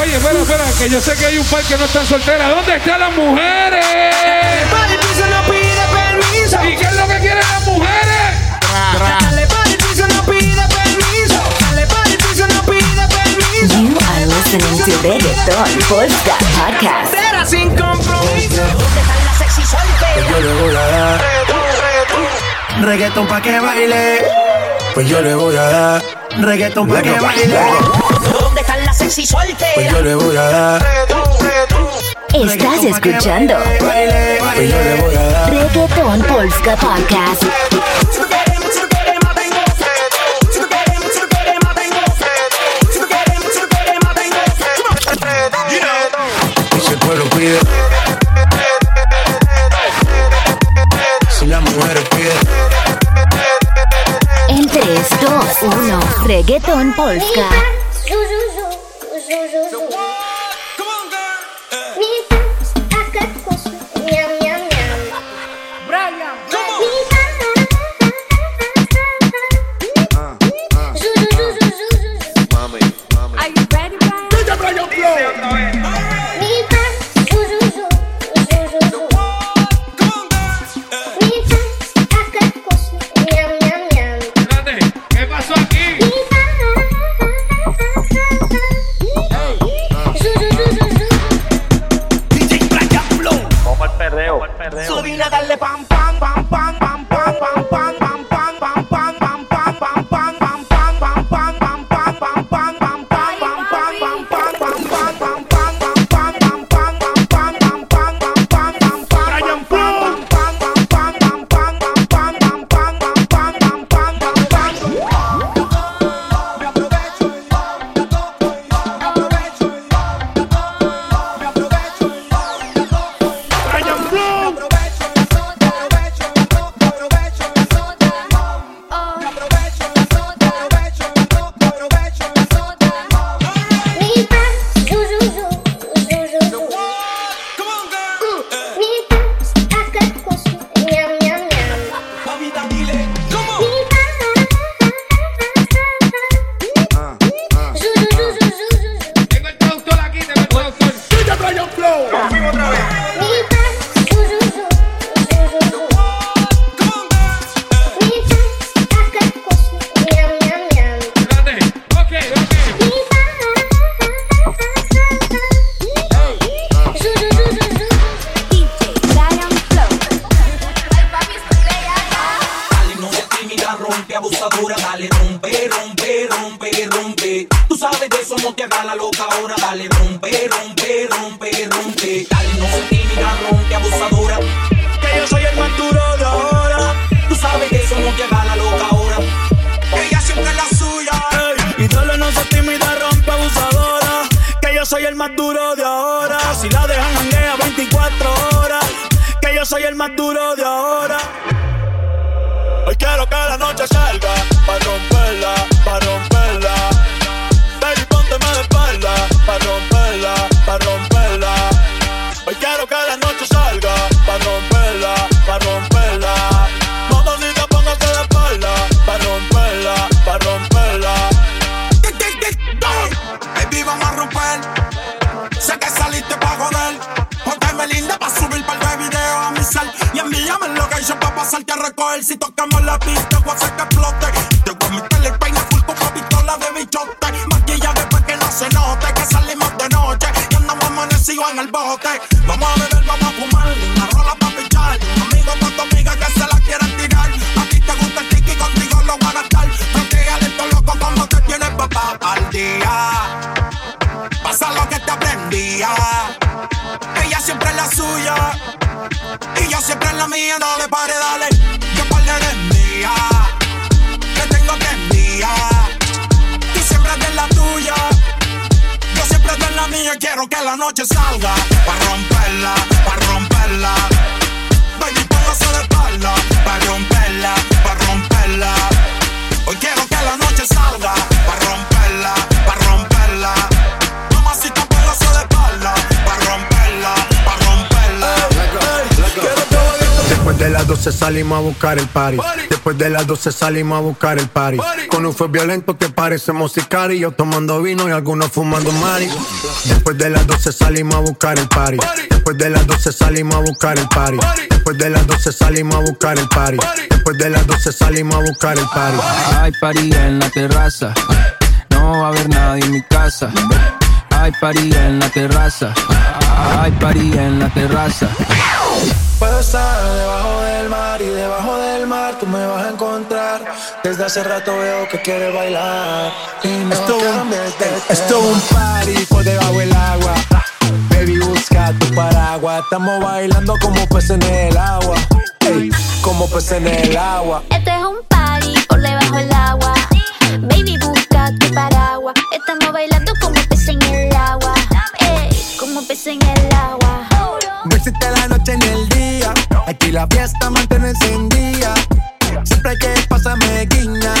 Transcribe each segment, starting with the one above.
Oye, espera, espera, que yo sé que hay un par que no están solteras. ¿Dónde están las mujeres? El piso no pide permiso. ¿Y qué es lo que quieren las mujeres? Tra, tra. You are listening to Reggaeton Podcast Podcast. Era sin compromiso. ¿Dónde están las sexy solteras? Pues yo le voy a dar. Reggaeton, pa' que baile. Pues yo le voy a dar. Reggaeton pa' que baile sexy pues yo le voy a dar. Estás escuchando. Pues yo le voy a dar. Reggaeton Polska Podcast. Si la mujer pide. En 3, 2, Reggaeton Polska. soy el más duro de ahora. Hoy quiero que la noche salga nalga, pa' romperla, pa' romperla. Baby, póngase de espalda, pa' romperla, pa' romperla. Hoy quiero que la noche salga, pa' romperla, pa' romperla. Mamacita, póngase de espalda, pa' romperla, pa' romperla. Después de las 12 salimos a buscar el party. party. Después de las 12 salimos a buscar el party. Con un fue violento que parece y Yo tomando vino y algunos fumando mari. Después de las 12 salimos a buscar el party. Después de las 12 salimos a buscar el party. Después de las 12 salimos a buscar el party. Después de las 12 salimos a buscar el party. Hay party en la terraza. No va a haber nadie en mi casa. Hay party en la terraza. Hay party en la terraza. Puedo estar debajo del mar y debajo del mar tú me vas a encontrar. Desde hace rato veo que quieres bailar. Y no esto, esto un party por debajo del agua. Baby, busca tu paraguas. Estamos bailando como peces en el agua. como peces en el agua. Este es un party por debajo del agua. Baby, busca tu paraguas. Peces en el agua. No existe la noche ni el día. Aquí la fiesta mantiene encendida. Siempre que pasa me guiña.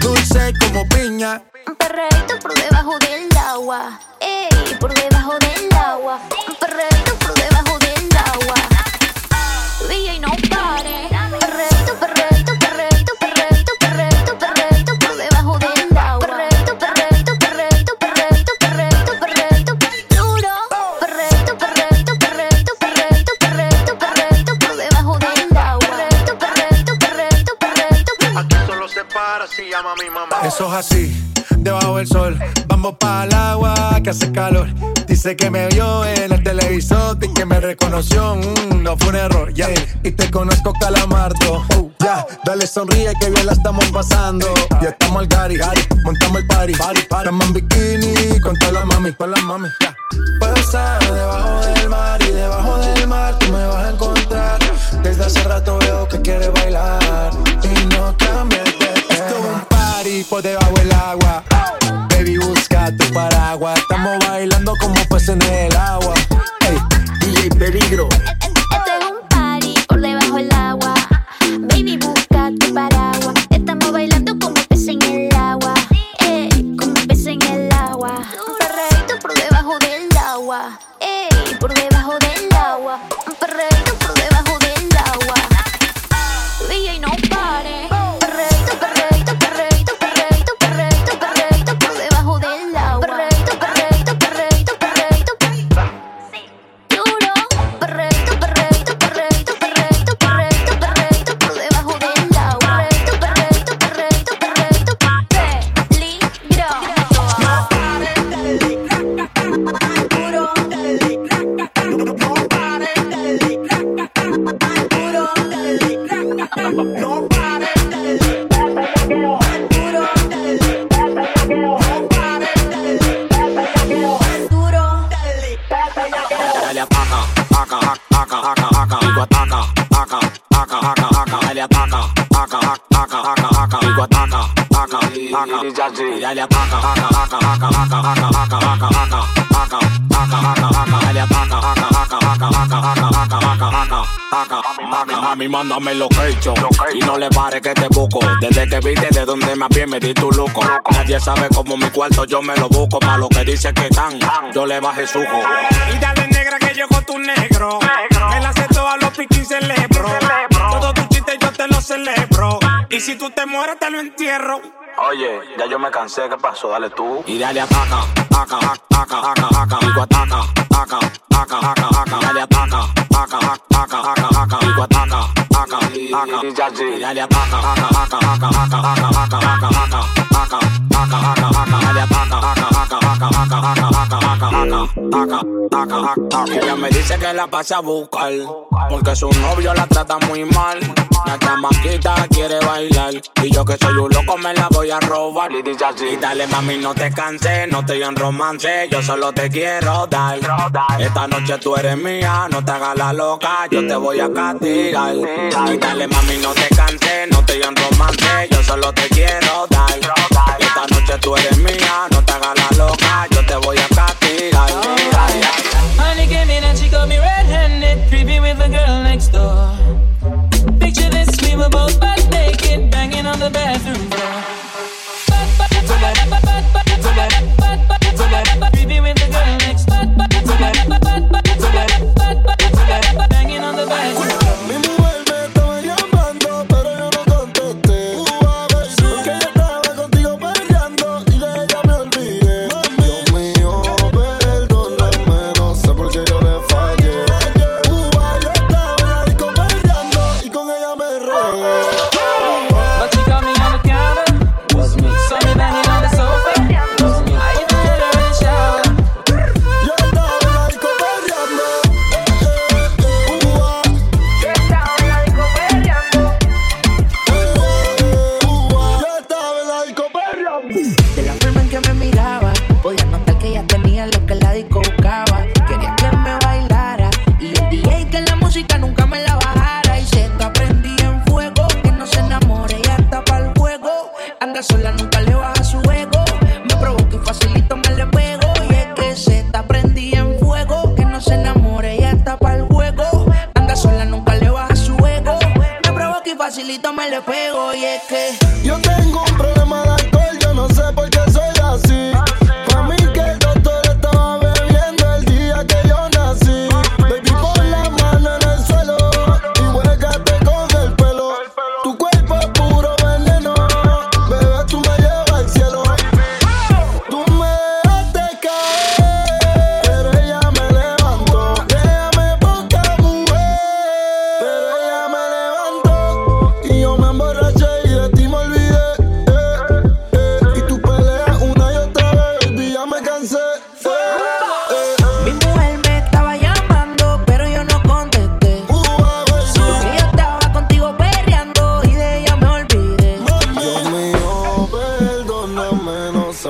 dulce como piña. Un perreito por debajo del agua. Eso es así debajo del sol. Vamos para el agua que hace calor. Dice que me vio en el televisor y que me reconoció. Mm, no fue un error, ya. Y te conozco, calamardo. Oh, ya, dale sonríe que bien la estamos pasando. Ya estamos al gari, montamos el party. party, party. Estamos en bikini con todas las mami, con las mami. Ya. Puedo estar debajo del mar y debajo del mar tú me vas a encontrar. Desde hace rato veo que quieres bailar y no cambies por debajo del agua Baby, busca tu paraguas. Estamos bailando como peces en el agua. Hey, DJ Peligro. Este es un party por debajo del agua. Baby, busca tu paraguas. Estamos bailando como peces en el agua. Ey, como peces en el agua. Perreito por debajo del agua. Ey, por debajo del agua. Y dale ataca, ataca, ataca, ataca, ataca, ataca, ataca, ataca, ataca, ataca, ataca, ataca, dale ataca, ataca, ataca, ataca, ataca, ataca, ataca, ataca, ataca, ataca, mami, mándame location y no le pare que te busco. Desde que viste de donde más bien me di tu loco. Nadie sabe cómo mi cuarto yo me lo busco. Pa' lo que dice que están, yo le bajé sujo. Y dale negra que llegó tu negro. Me la acepto a los piquis celebro. Todo tu chiste yo te lo celebro. Y si tú te mueres te lo entierro. Oye, ya yo me cansé, ¿qué pasó? Dale tú. Y dale ataca, ataca, ataca, ataca, ataca, digo ataca, ataca, ataca, ataca, ataca, dale ataca, ataca, ataca, ataca, ataca, digo ataca, ataca, ataca, y dale ataca, ataca, ataca, ataca, ataca, ataca, ataca, ataca, ataca, ataca, ataca, ataca, dale ataca, ataca, Ella me dice que la pasa a buscar, porque su novio la trata muy mal. La chamaquita quiere bailar, y yo que soy un loco me la voy a robar. Y dale mami, no te canses, no estoy en romance, yo solo te quiero dar. Esta noche tú eres mía, no te hagas la loca, yo te voy a castigar. Y dale mami, no te canses, no estoy en romance, yo solo te quiero dar. Esta noche tú eres mía, no te hagas la loca, yo te voy a castigar. Honey came in and she got me red-handed, creepy with the girl next door. Picture this, we were both butt naked, banging on the bathroom floor. Creepy with the girl next door.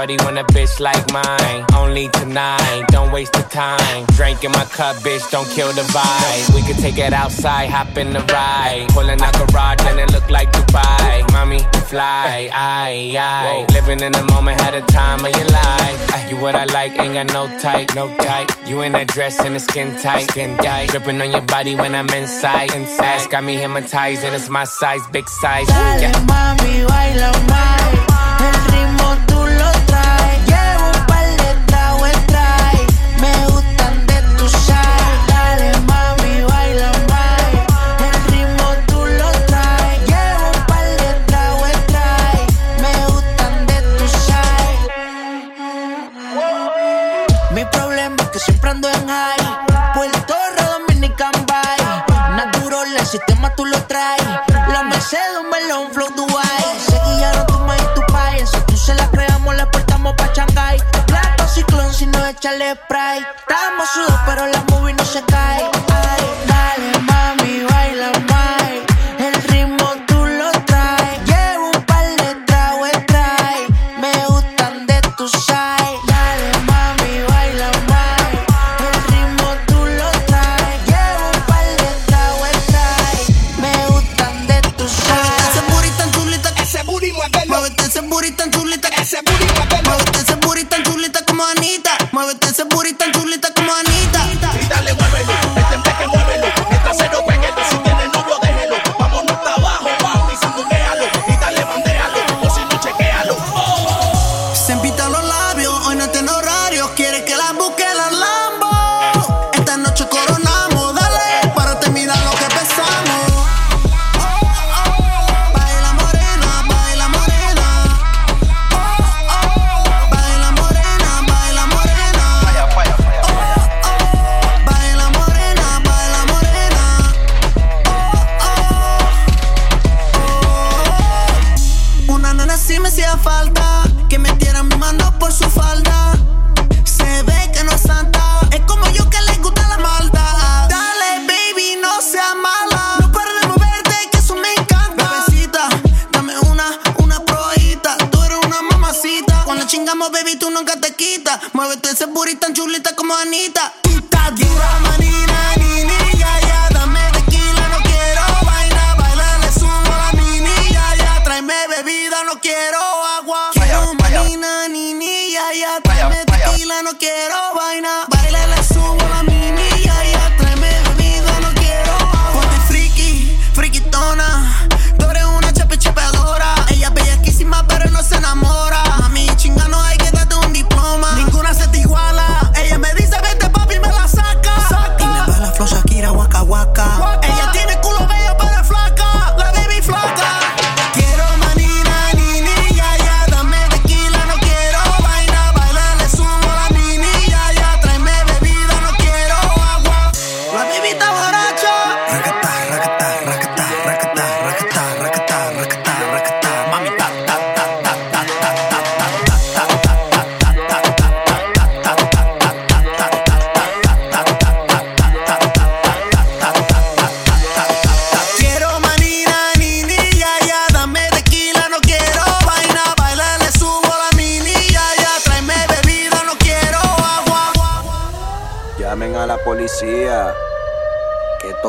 Shorty want a bitch like mine. Only tonight, don't waste the time. Drink in my cup, bitch, don't kill the vibe. We could take it outside, hop in the ride. Pulling out garage and it look like Dubai. Mommy, fly, I, I. Living in the moment, had a time of your life. You what I like, ain't got no type, no type. You in that dress and the skin tight, skin tight. Dripping on your body when I'm inside, inside. Got me hypnotized and it's my size, big size. Dale, yeah. baila, mami. comprando en high baby, tú nunca te quitas. Muévete ese booty tan chulita como Anita. Tú estás dura, manina, ni, ni, ya, ya. Dame tequila, no quiero vaina. Baila, le sumo a mi niña, ya. Tráeme bebida, no quiero agua. Quiero manina, ya, ya. Tráeme tequila, no quiero vaina.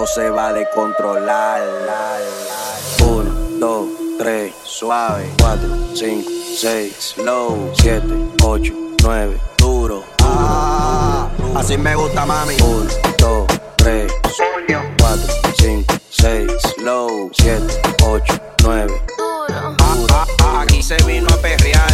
Esto se va a descontrolar. Uno, dos, tres, suave. Cuatro, cinco, seis, low. Siete, ocho, nueve, duro. Ah, así me gusta, mami. Uno, dos, tres, cuatro, cinco, seis, low. Siete, ocho, nueve. Ah, ah, ah, Aquí se vino a perrear,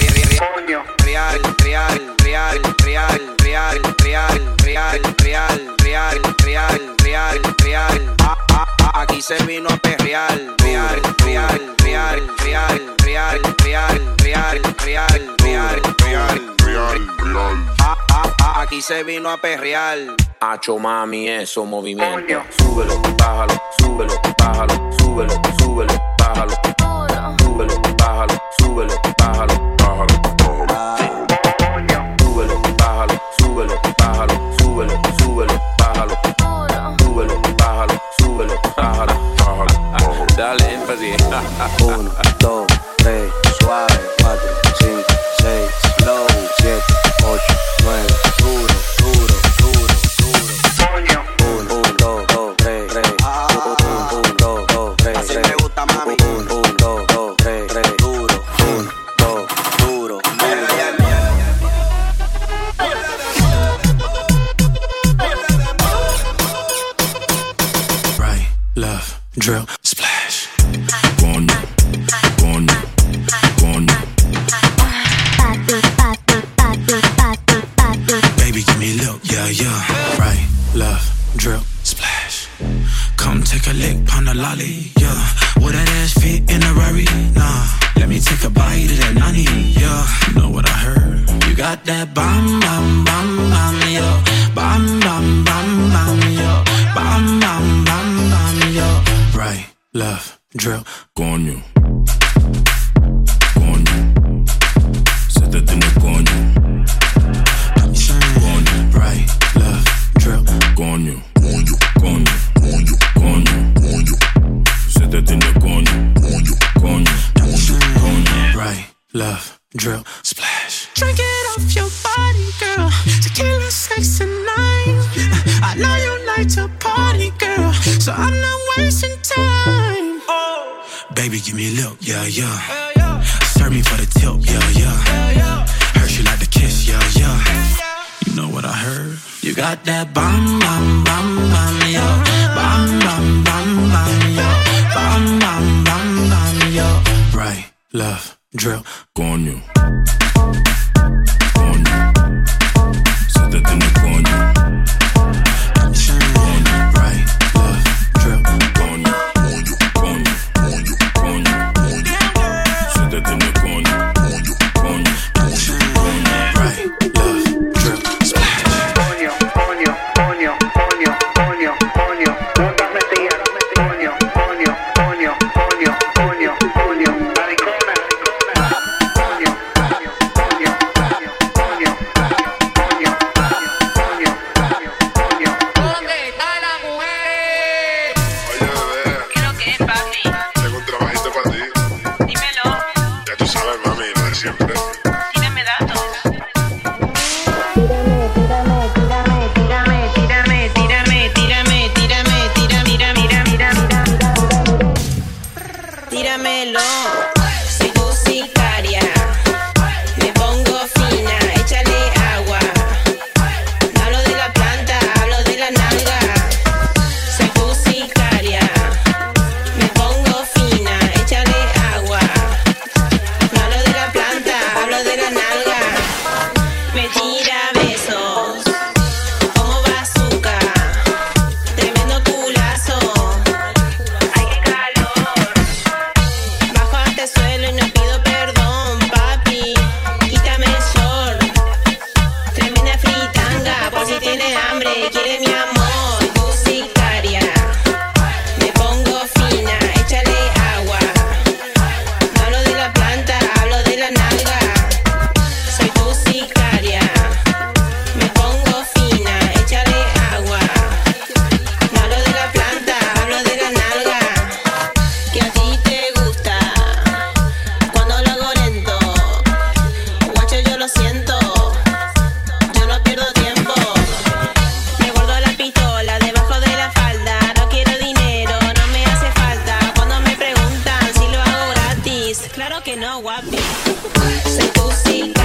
real, real, real, real, real, real, real, real, real, real, real. Ah, ah, ah, Aquí se vino a perrear, real, real, real, real, real, real, real, real, real, real, real, real. Ah, ah, ah, Aquí se vino a perrear. Hacho mami, eso movimiento. Súbelo, bájalo, súbelo, bájalo, súbelo, súbelo, bájalo. Súbelo, bájalo, súbelo, bájalo. 1, 2, 3, suave, 4, 5, 6, slow, 7, 8, 9, duro, duro, duro, duro. 1, 2, 2, 3, 3, 1, 2, 2, 3, 3. Así me 1, 2, 2, 3, 3, duro, 1, 2, duro, duro. Right, love, drill, splash. Lick, pon the lolly, yeah. Would that ass fit in a Rari? Nah. Let me take a bite of that nani, yeah. You know what I heard? You got that bam, bam, bam, bam, yeah. Bam, bam, bam, bam, yeah. Bam, bam, bam, bam, yeah. Right, left, drill, coño. Coño. me look, yeah, yeah. Serve me for the tip, yeah, yeah. Heard she like to kiss, yeah, yeah. You know what I heard? You got that bomb, bomb, bomb, bomb, yo. Bomb, bomb, bomb, bomb, yo. Bomb, bomb, bomb, bomb, yo. Right, left, drill. Go on you. Say, go see.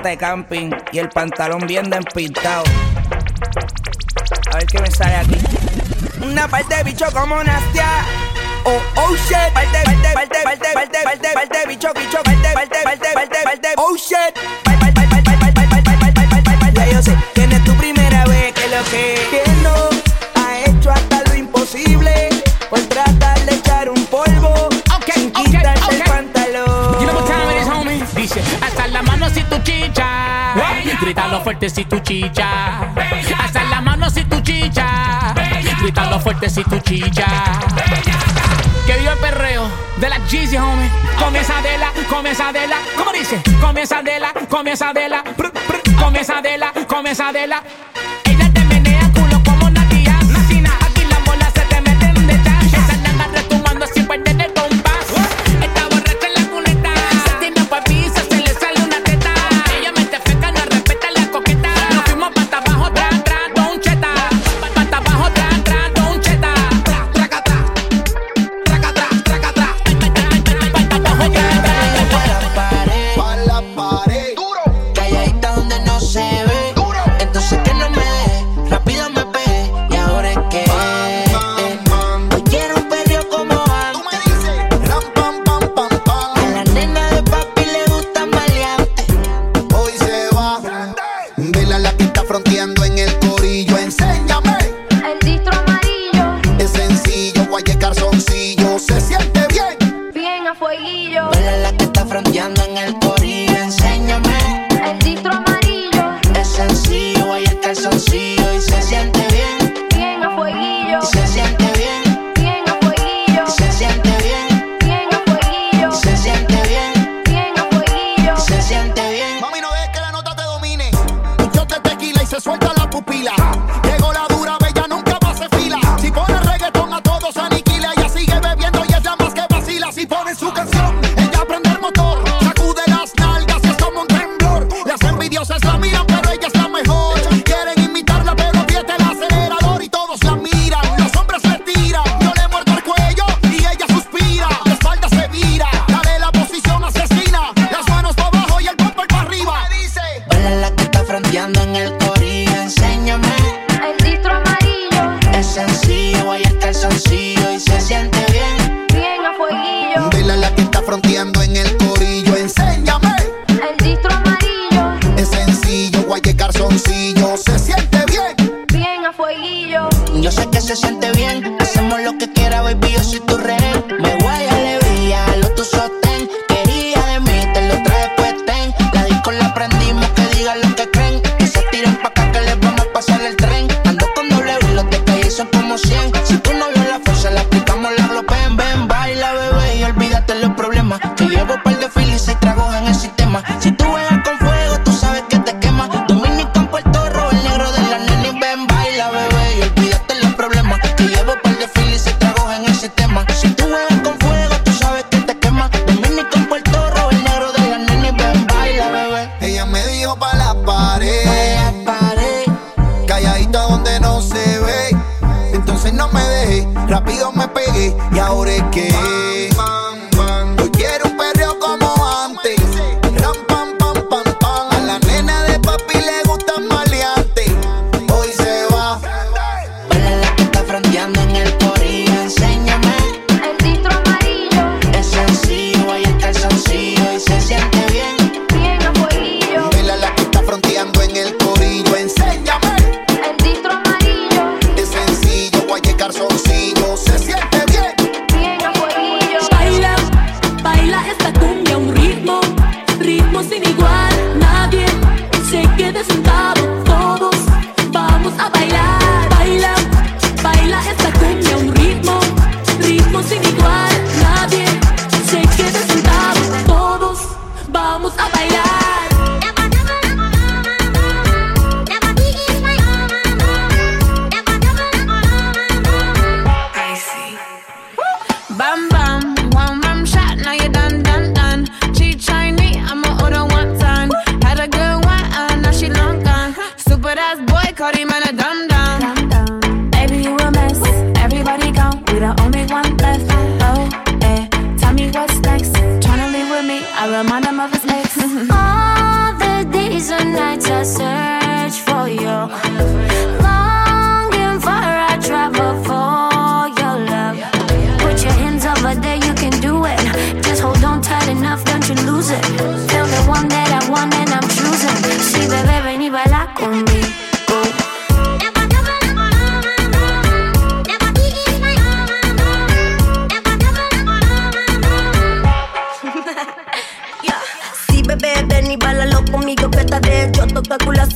de camping y el pantalón bien despintado. A ver qué me sale aquí. Una parte de bicho como Nastia. Oh, oh shit. Parte, parte, parte, parte, parte, parte, parte, bicho, bicho, parte, parte, parte, parte, parte, oh shit. Ya yo sé que no es tu primera vez que lo que. Grítalo fuerte si tu chicha. Haz la mano si tu chicha. Grítalo fuerte si tu chicha. Que viva el perreo de la Jeezy, homie. Comienza de la, comienza de la, ¿cómo dice? Comienza de la, comienza de la, comienza de la, comienza de la.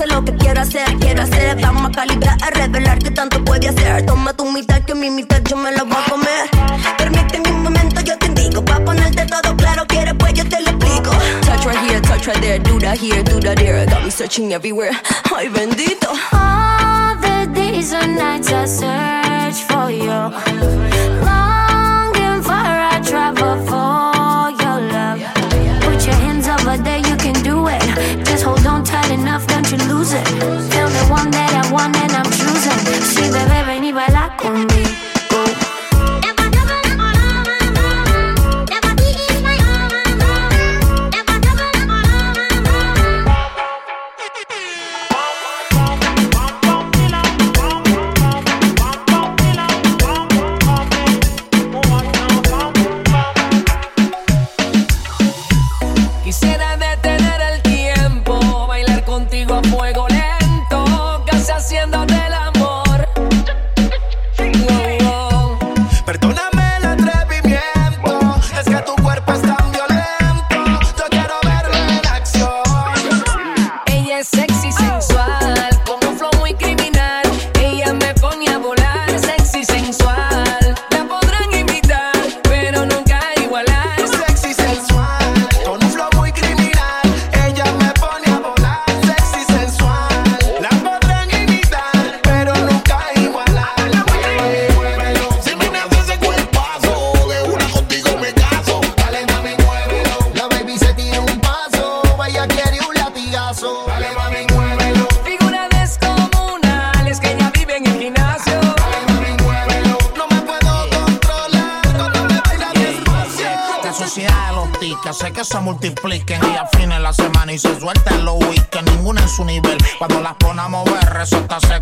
lo que quiero hacer, quiero hacer. Vamos a calibrar, a revelar que tanto puede hacer. Toma tu mitad, que mi mitad yo me la voy a comer. Permíteme un momento, yo te indico. Pa' ponerte todo claro, quieres pues yo te lo explico. Touch right here, touch right there. Do that here, do that there. Got me searching everywhere. Ay, bendito. All the days and nights I search for you. music. multipliquen y a fines de la semana y se suelten los weekends. Ninguna en su nivel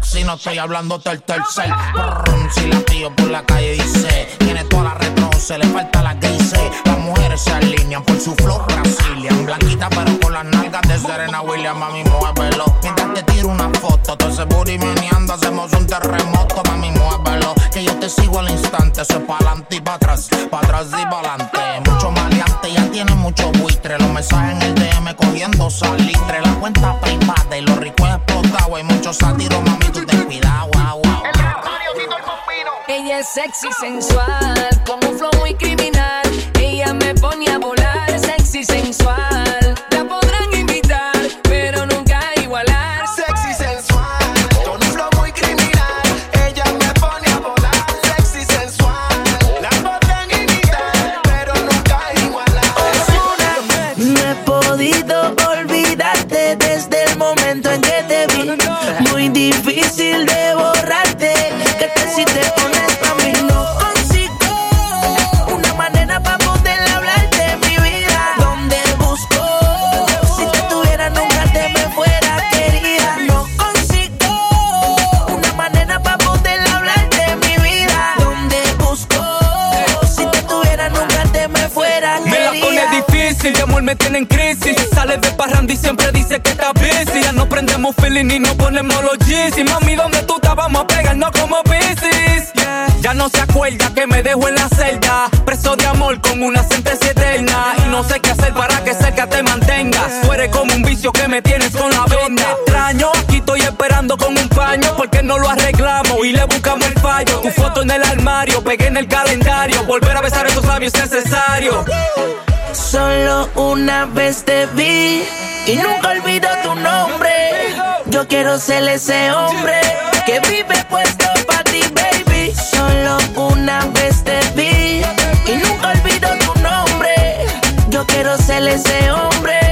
sexy, no estoy hablando del tercer. Si la tío por la calle dice, tiene toda la retro, se le falta la dice Las mujeres se alinean por su flor brasilian. Blanquita pero con las nalgas de Serena Williams, mami, muévelo. Mientras te tiro una foto, todo ese booty meneando, hacemos un terremoto, mami, muévelo. Que yo te sigo al instante, soy pa'lante y pa' atrás, pa' atrás y pa'lante. Mucho maleante, ya tiene mucho buitre. Los mensajes en el DM cogiendo salitre. La cuenta privada y los ricos explotados, hay muchos sátiros, mami, tú ten cuidado, wow, wow. Ella es sexy, sensual, con un flow muy criminal. Ella me pone a volar, sexy, sensual. Feeling y no ponemos los G's. Y mami, ¿dónde tú estás? Vamos a pegarnos como bicis. Ya no se acuerda que me dejo en la celda. Preso de amor con una sentencia eterna. Y no sé qué hacer para que cerca te mantengas. Tú eres como un vicio que me tienes con la venda. Extraño, aquí estoy esperando con un paño. Porque no lo arreglamos y le buscamos el fallo. Tu foto en el armario, pegué en el calendario. Volver a besar esos labios es necesario. Solo una vez te vi y nunca olvido tu nombre. Yo quiero ser ese hombre que vive puesto para ti, baby. Solo una vez te vi y nunca olvido tu nombre. Yo quiero ser ese hombre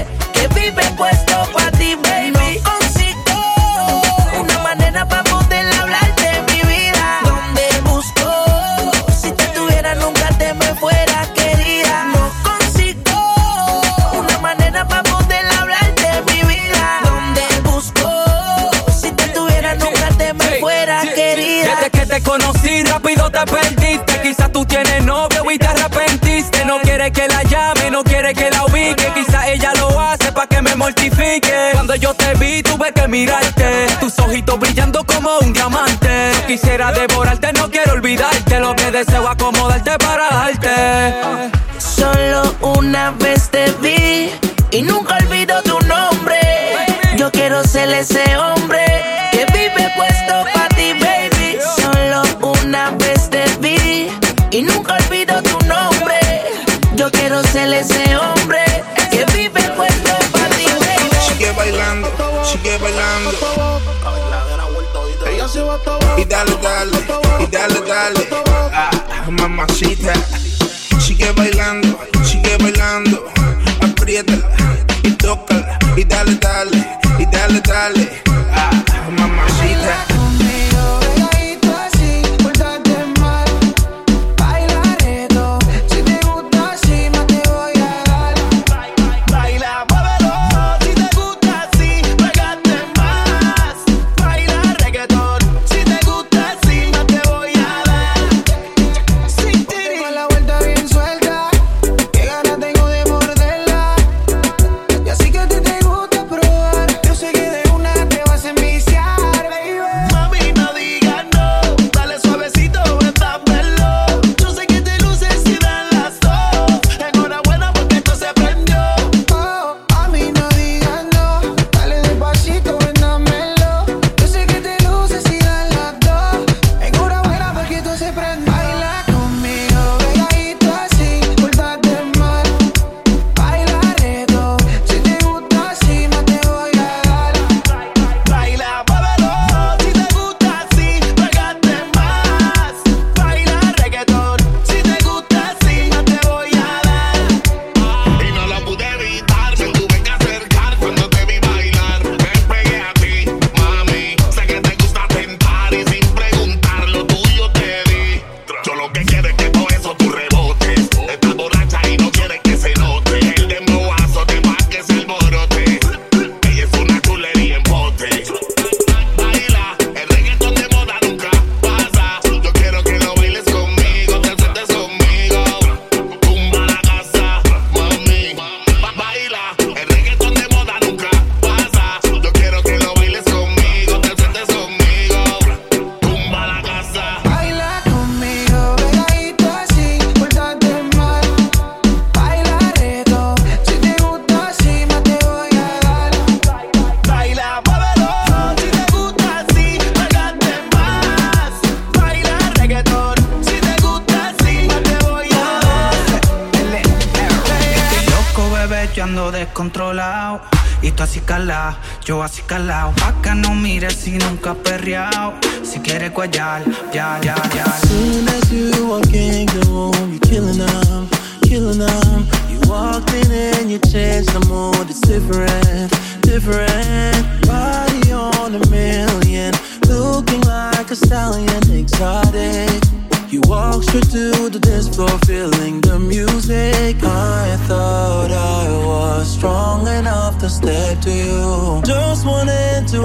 rápido te perdiste. Quizás tú tienes novio y te arrepentiste. No quiere que la llame, no quiere que la ubique. Quizás ella lo hace pa' que me mortifique. Cuando yo te vi tuve que mirarte. Tus ojitos brillando como un diamante. Quisiera devorarte, no quiero olvidarte. Lo que deseo acomodarte para darte. Solo una vez te vi y nunca olvido tu nombre. Yo quiero ser ese hombre Y dale, dale, y dale, dale. Ah, mamacita. Sigue bailando, sigue bailando. Apriétala y tócala. Y dale, dale, y dale, dale.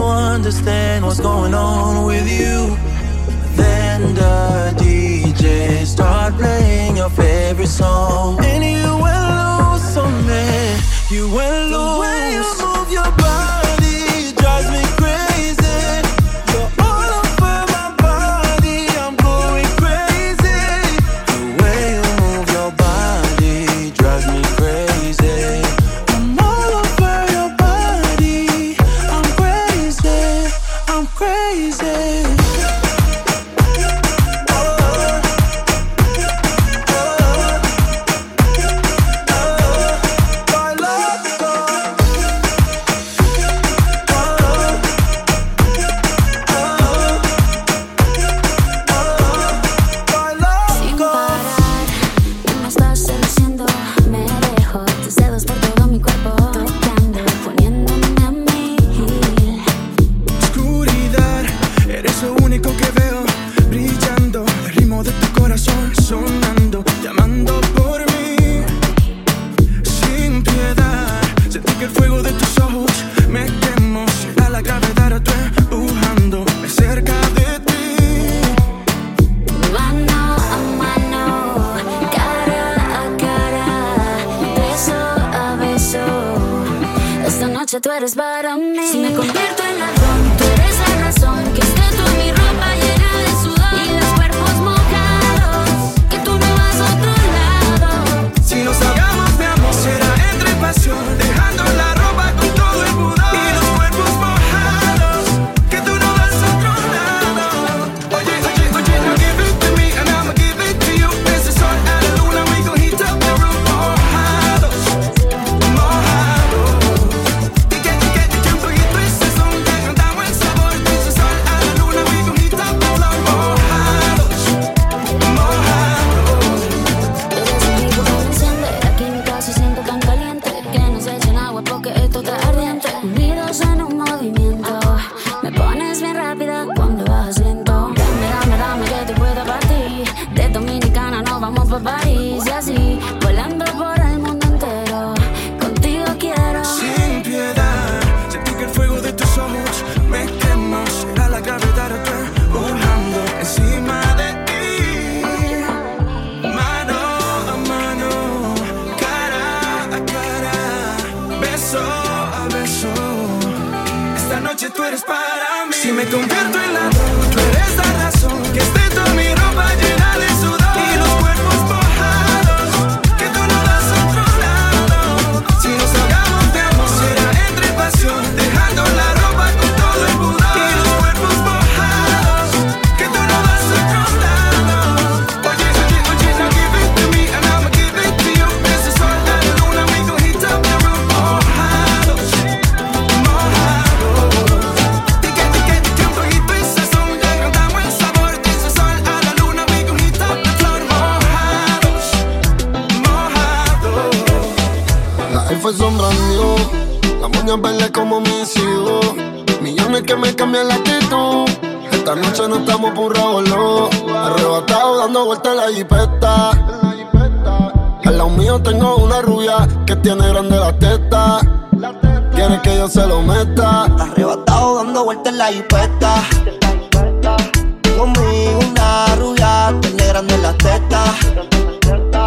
understand what's going on with you. Then the DJ start playing your favorite song, and you went lose on me. You went lose. fue sombra mío. La moña verde como mis hijos. Millones que me cambian la actitud. Esta noche no estamos por revoló. Arrebatado dando vueltas en la jipeta. Al lado mío tengo una rubia que tiene grande la testa. Quiere que yo se lo meta. Arrebatado dando vueltas en la jipeta. Conmigo una rubia, tiene grande la testa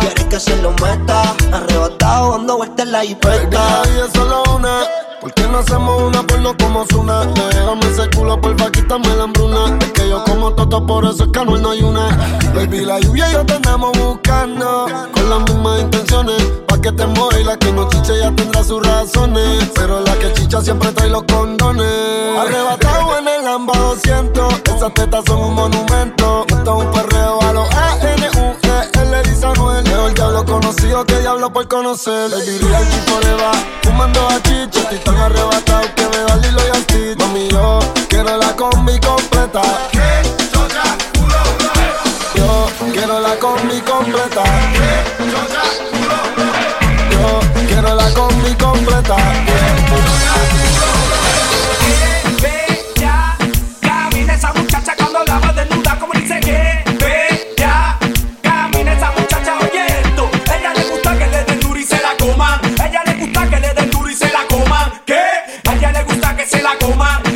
Quieres que se lo meta, arrebatado dando vueltas en la hipeta. Y es solo una. ¿Por qué no hacemos una por lo como Zuna? Déjame ese culo, porfa, quítame la hambruna. Es que yo como toto, por eso es que no, no hay una. Baby, la lluvia y yo te andamos buscando. Con las mismas intenciones. Pa' que te mueva y la que no chiche ya tendrá sus razones. Pero la que chicha siempre trae los condones. Arrebatado en el Lamba 200 Esas tetas son un monumento. Esto es un perreo a los a n u e l lo conocido que diablo por conocer. Baby, real va, fumando a chicha. Estoy tan arrebatado que me da Lilo y Stitch. Mami, yo quiero la combi completa. ¿Qué? Chocha, culo, Yo quiero la combi completa. ¿Qué? Chocha, culo, Yo quiero la combi completa. se la coma.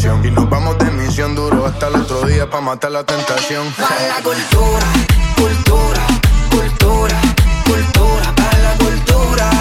Y nos vamos de misión duro hasta el otro día para matar la tentación. Para la cultura, cultura, cultura, cultura, para la cultura.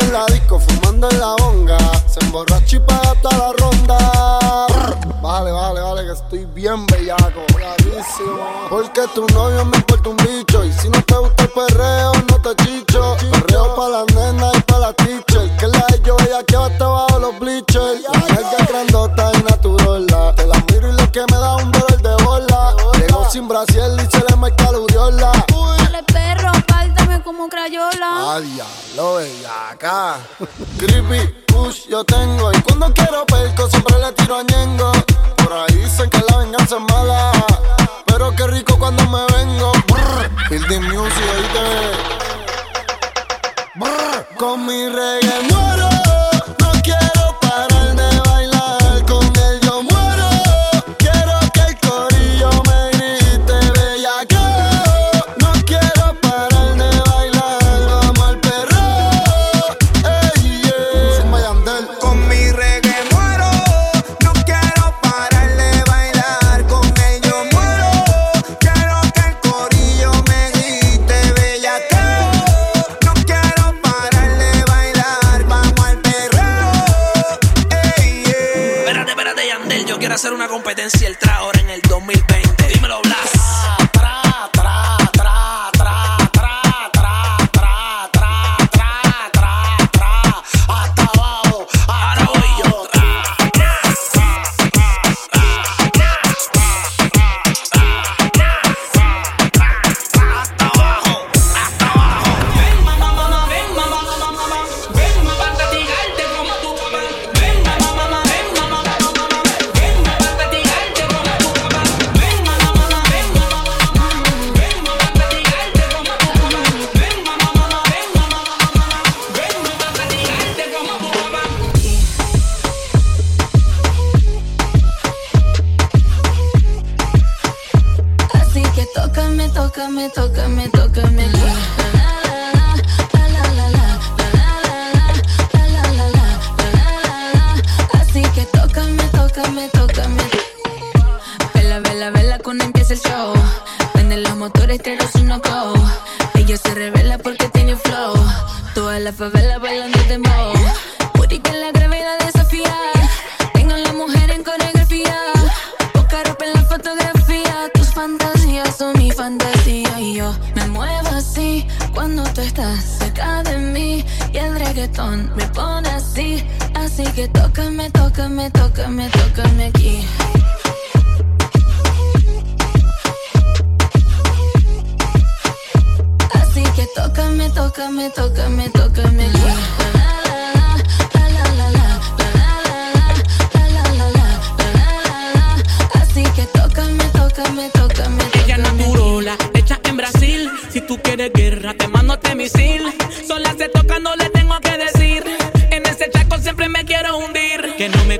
En la disco fumando en la bonga. Se emborracha y paga hasta la ronda. Vale, vale, vale, que estoy bien bellaco. Clarísimo. Porque tu novio me importa un bicho. Y si no te gusta el perreo, no te chicho. Perreo pa' las nenas y pa' la teacher. Que la de yo ella que va hasta abajo los bleachers. Es grandota y naturola. Te la miro y lo que me da un dolor de bola. Llegó sin Brasil y se le marca la uriola. Crayola. Ah, diablo, bellaca. Creepy, push, yo tengo. Y cuando quiero perco, siempre le tiro a Ñengo. Por ahí dicen que la venganza es mala. Pero qué rico cuando me vengo. Building music, oíste. Brr,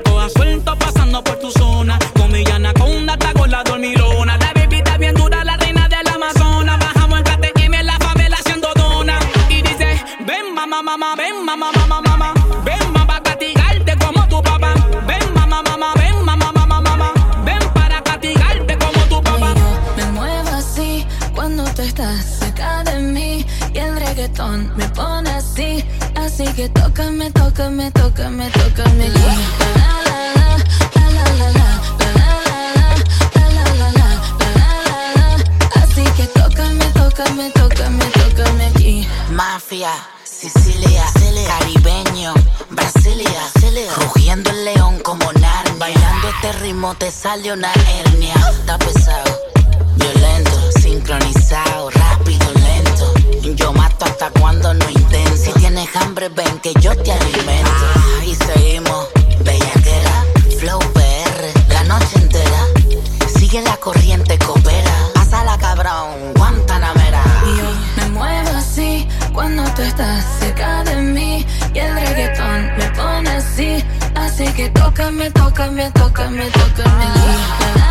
coja suelto pasando por tu zona. Mi anaconda, está con la dormilona. La baby está bien dura, la reina del Amazonas. Bajamos el KTM en la favela haciendo dona. Y dice, ven mamá, mamá, ven mamá, mamá, mamá. Ven mamá, castigarte como tu papá. Ven mamá, mamá, ven mamá, mamá, mamá. Ven para castigarte como tu papá. Me muevo así cuando tú estás cerca de mí y el reggaetón me pone así. Así que tócame, tócame, tócame, tócame te sale una hernia. Está pesado, violento, sincronizado, rápido, lento. Yo mato hasta cuando no intento. Si tienes hambre, ven que yo te alimento. que toca, me toca, me toca, me toca, me.